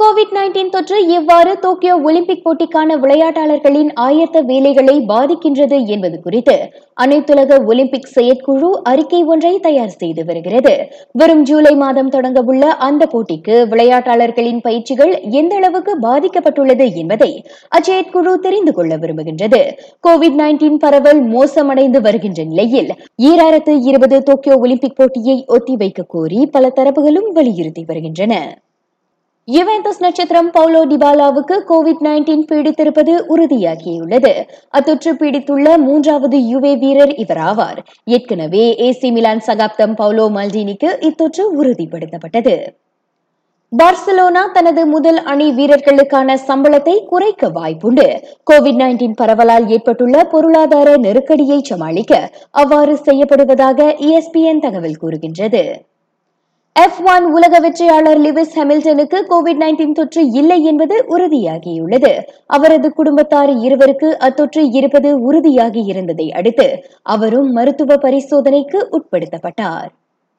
Covid nineteen தொற்று எவ்வாறு Tokyo Olympic போட்டிக்கான விளையாட்டாளர்களின் ஆயத்த வேலைகளை பாதிக்கின்றது என்பது குறித்து அனைத்துலக ஒலிம்பிக் செயற்குழு அறிக்கை ஒன்றை தயார் செய்து வருகிறது. வரும் ஜூலை மாதம் தொடங்கவுள்ள அந்த போட்டிக்கு விளையாட்டாளர்களின் பயிற்சிகள் எந்த அளவுக்கு பாதிக்கப்பட்டுள்ளது என்பதை அச்செயற்குழு தெரிந்து கொள்ள விரும்புகின்றது. கோவிட் நைன்டீன் பரவல் மோசமடைந்து வருகின்ற நிலையில் ஈராயிரத்து இருபது டோக்கியோ ஒலிம்பிக் போட்டியை ஒத்திவைக்க கோரி பல தரப்புகளும் வலியுறுத்தி வருகின்றன. யுவெந்தஸ் நட்சத்திரம் பவுலோ டிபாலாவுக்கு கோவிட் நைன்டீன் பீடித்திருப்பது உறுதியாகியுள்ளது. அத்தொற்று பீடித்துள்ள மூன்றாவது யுவே வீரர் இவர் ஆவார் ஏற்கனவே ஏசி மிலான் சகாப்தம் பவுலோ மல்டினிக்கு இத்தொற்று உறுதிப்படுத்தப்பட்டது. பார்சிலோனா தனது முதல் அணி வீரர்களுக்கான சம்பளத்தை குறைக்க வாய்ப்புண்டு. கோவிட் நைன்டீன் பரவலால் ஏற்பட்டுள்ள பொருளாதார நெருக்கடியை சமாளிக்க அவ்வாறு செய்யப்படுவதாக இஎஸ்பிஎன் தகவல் கூறுகின்றது. எஃப் ஒன் உலக வெற்றியாளர் லிவிஸ் ஹெமில்டனுக்கு கோவிட் நைன்டீன் தொற்று இல்லை என்பது உறுதியாகியுள்ளது. அவரது குடும்பத்தார் இருவருக்கு அத்தொற்று இருப்பது உறுதியாகி இருந்ததை அடுத்து அவரும் மருத்துவ பரிசோதனைக்கு உட்படுத்தப்பட்டார்.